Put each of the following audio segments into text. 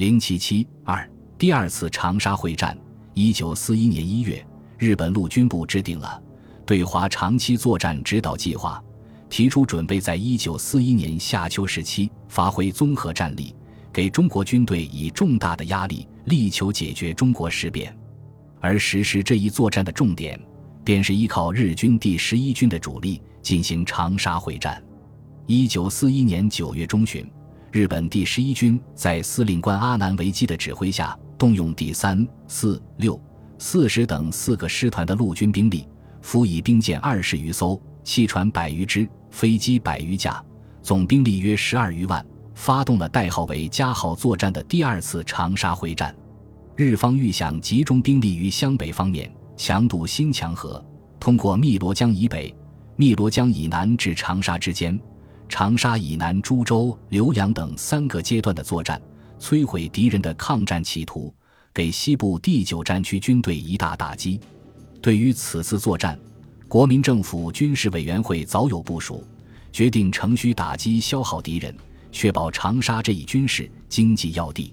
零七七二第二次长沙会战，一九四一年一月，日本陆军部制定了对华长期作战指导计划，提出准备在一九四一年夏秋时期发挥综合战力，给中国军队以重大的压力，力求解决中国事变。而实施这一作战的重点，便是依靠日军第十一军的主力进行长沙会战。一九四一年九月中旬。日本第十一军在司令官阿南惟基的指挥下，动用第三、四、六、四师等四个师团的陆军兵力，辅以兵舰二十余艘、汽船百余只、飞机百余架，总兵力约十二余万，发动了代号为“加号”作战的第二次长沙会战。日方预想集中兵力于湘北方面，强渡新墙河，通过汨罗江以北、汨罗江以南至长沙之间。长沙以南、株洲、浏阳等三个阶段的作战，摧毁敌人的抗战企图，给西部第九战区军队一大打击。对于此次作战，国民政府军事委员会早有部署，决定乘虚打击，消耗敌人，确保长沙这一军事经济要地。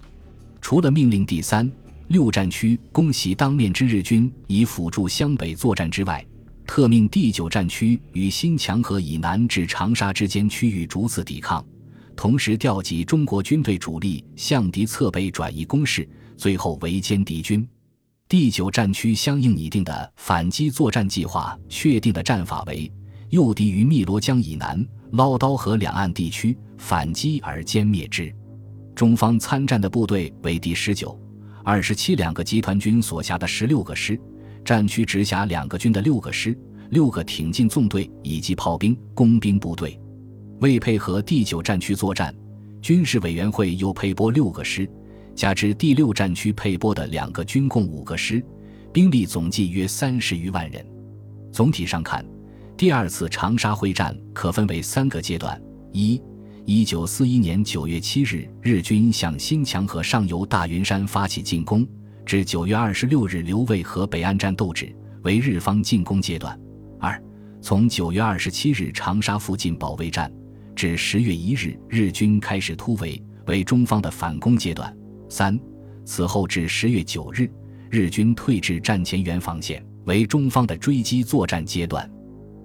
除了命令第三、六战区攻袭当面之日军，以辅助湘北作战之外，特命第九战区与新墙河以南至长沙之间区域逐次抵抗，同时调集中国军队主力向敌侧背转移攻势，最后围歼敌军。第九战区相应拟定的反击作战计划，确定的战法为：诱敌于汨罗江以南、捞刀河两岸地区反击而歼灭之。中方参战的部队为第十九、二十七两个集团军所辖的十六个师。战区直辖两个军的六个师、六个挺进纵队以及炮兵、工兵部队，为配合第九战区作战，军事委员会又配拨六个师，加之第六战区配拨的两个军，共五个师，兵力总计约三十余万人。总体上看，第二次长沙会战可分为三个阶段：一、一九四一年九月七日，日军向新墙河上游大云山发起进攻。至九月二十六日，刘渭河北岸战斗止，为日方进攻阶段。二，从九月二十七日长沙附近保卫战至十月一日，日军开始突围，为中方的反攻阶段。三，此后至十月九日，日军退至战前原防线，为中方的追击作战阶段。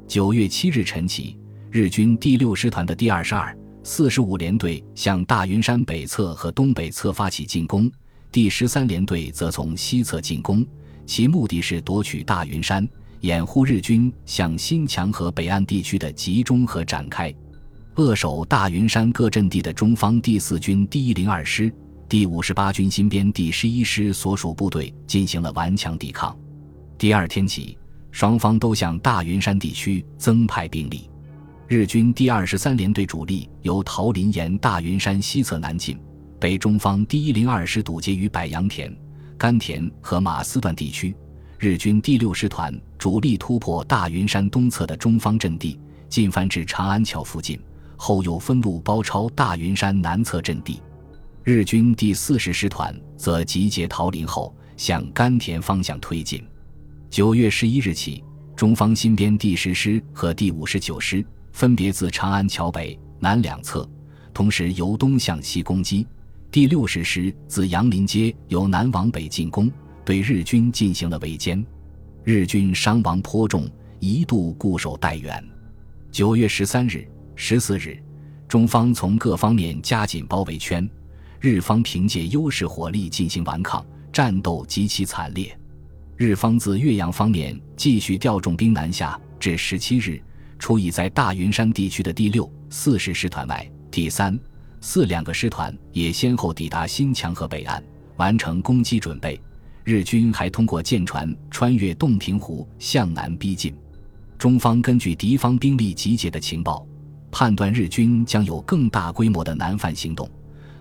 九月七日晨起，日军第六师团的第二十二、四十五联队向大云山北侧和东北侧发起进攻。第十三联队则从西侧进攻，其目的是夺取大云山，掩护日军向新墙河北岸地区的集中和展开。扼守大云山各阵地的中方第四军第一零二师、第五十八军新编第十一师所属部队进行了顽强抵抗。第二天起，双方都向大云山地区增派兵力。日军第二十三联队主力由桃林沿大云山西侧南进。被中方第一零二师堵截于柏杨田、甘田和马斯段地区，日军第六师团主力突破大云山东侧的中方阵地，进犯至长安桥附近，后又分路包抄大云山南侧阵地。日军第四十师团则集结桃林后，向甘田方向推进。九月十一日起，中方新编第十师和第五十九师分别自长安桥北、南两侧，同时由东向西攻击。第六十师自杨林街由南往北进攻，对日军进行了围歼，日军伤亡颇重，一度固守待援。九月十三日、十四日，中方从各方面加紧包围圈，日方凭借优势火力进行顽抗，战斗极其惨烈。日方自岳阳方面继续调重兵南下，至十七日，除已在大云山地区的第六、四十师团外，第三。四两个师团也先后抵达新墙河北岸，完成攻击准备。日军还通过舰船穿越洞庭湖向南逼近。中方根据敌方兵力集结的情报，判断日军将有更大规模的南犯行动，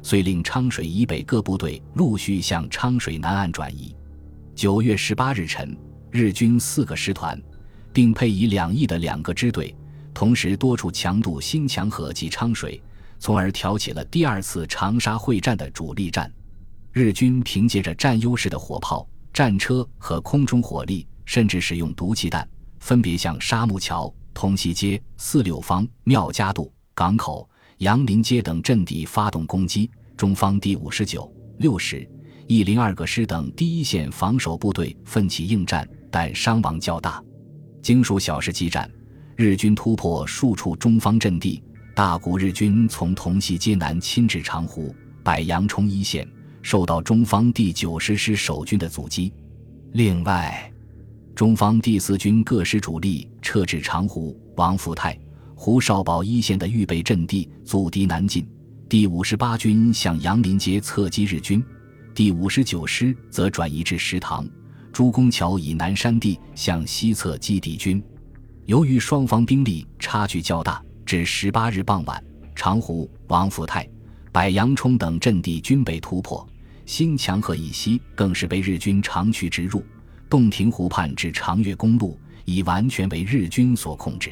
遂令昌水以北各部队陆续向昌水南岸转移。九月十八日晨，日军四个师团，并配以两翼的两个支队，同时多处强渡新墙河及昌水。从而挑起了第二次长沙会战的主力战，日军凭借着占优势的火炮、战车和空中火力，甚至使用毒气弹，分别向沙木桥、通西街、四柳坊、庙家渡、港口、杨林街等阵地发动攻击。中方第五十九、六十、一零二个师等第一线防守部队奋起应战，但伤亡较大。经数小时激战，日军突破数处中方阵地，大股日军从同溪街南侵至长湖、柏杨冲一线，受到中方第九十师守军的阻击。另外，中方第四军各师主力撤至长湖、王福泰、胡少保一线的预备阵地，阻敌南进。第五十八军向杨林街侧击日军，第五十九师则转移至石塘、朱公桥以南山地向西侧击敌军。由于双方兵力差距较大，至十八日傍晚，长湖、王府泰、柏杨冲等阵地均被突破，新墙河以西更是被日军长驱直入。洞庭湖畔至长岳公路已完全为日军所控制。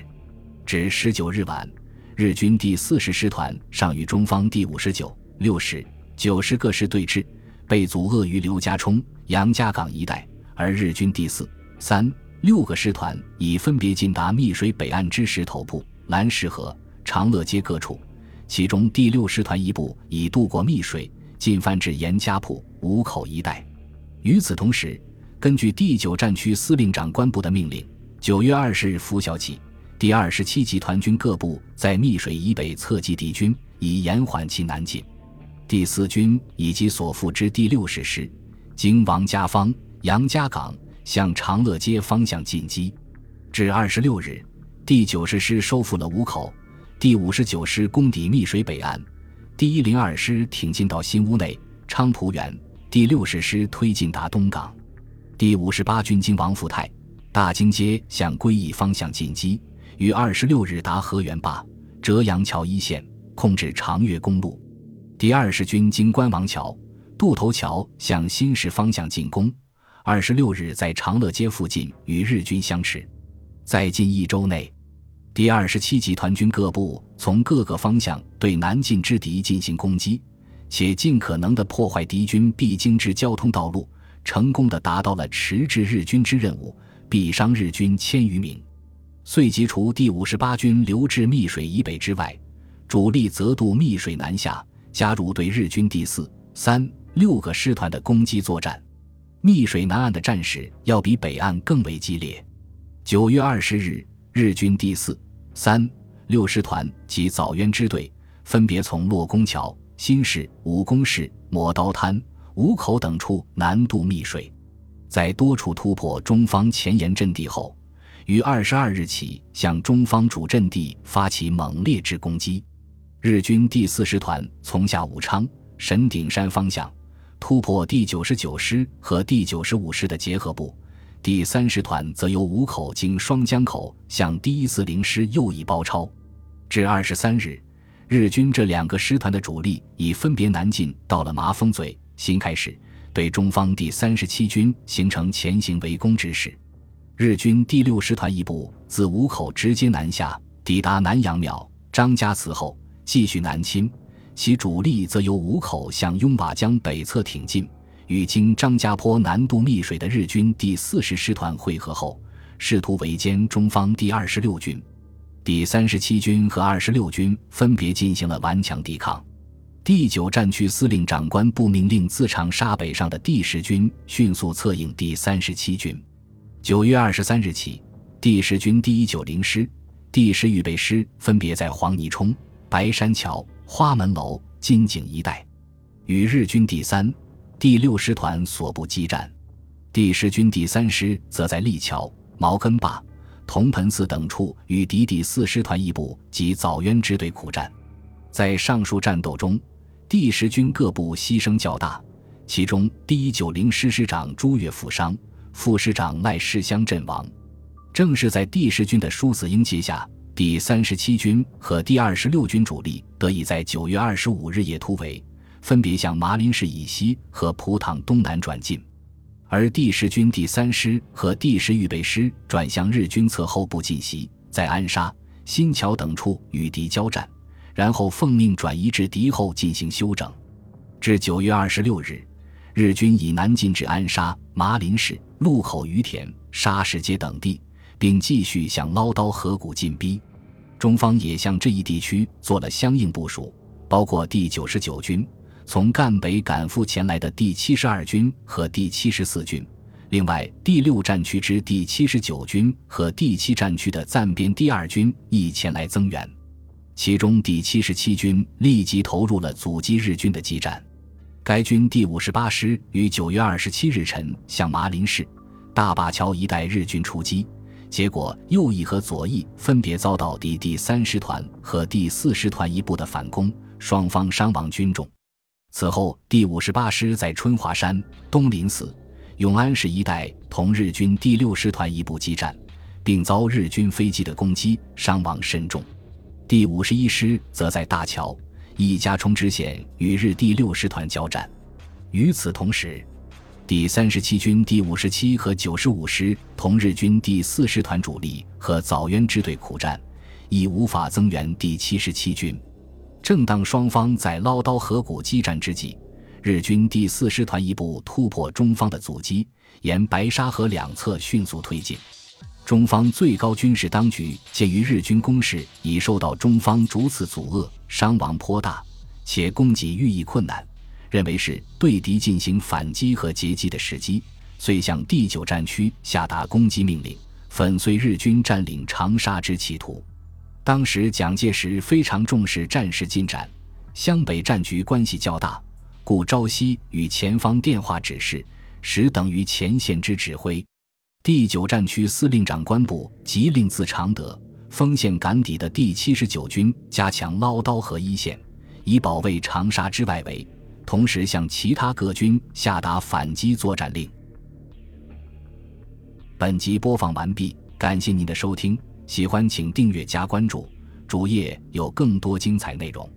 至十九日晚，日军第四十师团尚与中方第五十九、六十、九十各师对峙，被阻遏于刘家冲、杨家港一带；而日军第四、三、六个师团已分别进达密水北岸之石头铺、南石河、长乐街各处。其中第六师团一部已渡过密水，进犯至严家铺、五口一带。与此同时，根据第九战区司令长官部的命令，九月二十日拂晓起，第二十七集团军各部在密水以北侧击敌军，以延缓其南进。第四军以及所附之第六十师，经王家坊、杨家港向长乐街方向进击。至二十六日，第九十师收复了五口，第五十九师攻抵密水北岸，第一零二师挺进到新屋内、昌蒲园，第六十师推进达东港。第五十八军经王府泰、大经街向归义方向进击，于二十六日达河源坝、折阳桥一线，控制长岳公路。第二十军经关王桥、渡头桥向新市方向进攻，二十六日在长乐街附近与日军相持。在近一周内，第二十七集团军各部从各个方向对南进之敌进行攻击，且尽可能的破坏敌军必经之交通道路。成功的达到了迟滞日军之任务，毙伤日军千余名。遂即除第五十八军留至密水以北之外，主力则渡密水南下，加入对日军第四、三、六个师团的攻击作战。密水南岸的战事要比北岸更为激烈。九月二十日，日军第四、三、六师团及枣渊支队分别从洛公桥、新市、武功市、磨刀滩。五口等处南渡密水，在多处突破中方前沿阵地后，于二十二日起向中方主阵地发起猛烈之攻击。日军第四师团从下武昌、神顶山方向突破第九十九师和第九十五师的结合部，第三师团则由五口经双江口向第一四零师右翼包抄。至二十三日，日军这两个师团的主力已分别南进到了麻风嘴。新开始对中方第三十七军形成前行围攻之势，日军第六师团一部自五口直接南下，抵达南阳庙、张家祠后，继续南侵，其主力则由五口向雍瓦江北侧挺进，与经张家坡南渡密水的日军第四十师团会合后，试图围歼中方第二十六军。第三十七军和二十六军分别进行了顽强抵抗。第九战区司令长官部命令自长沙北上的第十军迅速策应第三十七军。九月二十三日起，第十军第一九零师、第十预备师分别在黄泥冲、白山桥、花门楼、金井一带，与日军第三、第六师团所部激战。第十军第三师则在立桥、毛根坝、铜盆寺等处与敌第四师团一部及枣渊支队苦战。在上述战斗中，第十军各部牺牲较大，其中第一九零师师长朱越负伤，副师长赖世香阵亡。正是在第十军的殊死英杰下，第三十七军和第二十六军主力得以在九月二十五日夜突围，分别向麻林市以西和蒲塘东南转进，而第十军第三师和第十预备师转向日军侧后部进袭，在安沙、新桥等处与敌交战。然后奉命转移至敌后进行休整。至九月二十六日，日军以南进至安沙、麻林市、路口于田、沙市街等地，并继续向捞刀河谷进逼。中方也向这一地区做了相应部署，包括第九十九军从赣北赶赴前来的第七十二军和第七十四军，另外第六战区之第七十九军和第七战区的暂编第二军亦前来增援。其中第七十七军立即投入了阻击日军的激战。该军第五十八师于九月二十七日晨向麻林市、大坝桥一带日军出击，结果右翼和左翼分别遭到敌第三师团和第四师团一部的反攻，双方伤亡军众。此后，第五十八师在春华山、东林寺、永安市一带同日军第六师团一部激战，并遭日军飞机的攻击，伤亡甚重。第五十一师则在大桥。易家冲支线与日第六师团交战。与此同时，第三十七军第五十七和九十五师同日军第四师团主力和枣渊支队苦战，已无法增援第七十七军。正当双方在捞刀河谷激战之际，日军第四师团一部突破中方的阻击，沿白沙河两侧迅速推进。中方最高军事当局鉴于日军攻势已受到中方逐次阻遏，伤亡颇大，且供给愈益困难，认为是对敌进行反击和截击的时机，遂向第九战区下达攻击命令，粉碎日军占领长沙之企图。当时蒋介石非常重视战事进展，湘北战局关系较大，故朝夕与前方电话指示，实等于前线之指挥。第九战区司令长官部即令自常德、丰县赶抵的第七十九军加强捞刀河一线，以保卫长沙之外围，同时向其他各军下达反击作战令。本集播放完毕，感谢您的收听，喜欢请订阅加关注，主页有更多精彩内容。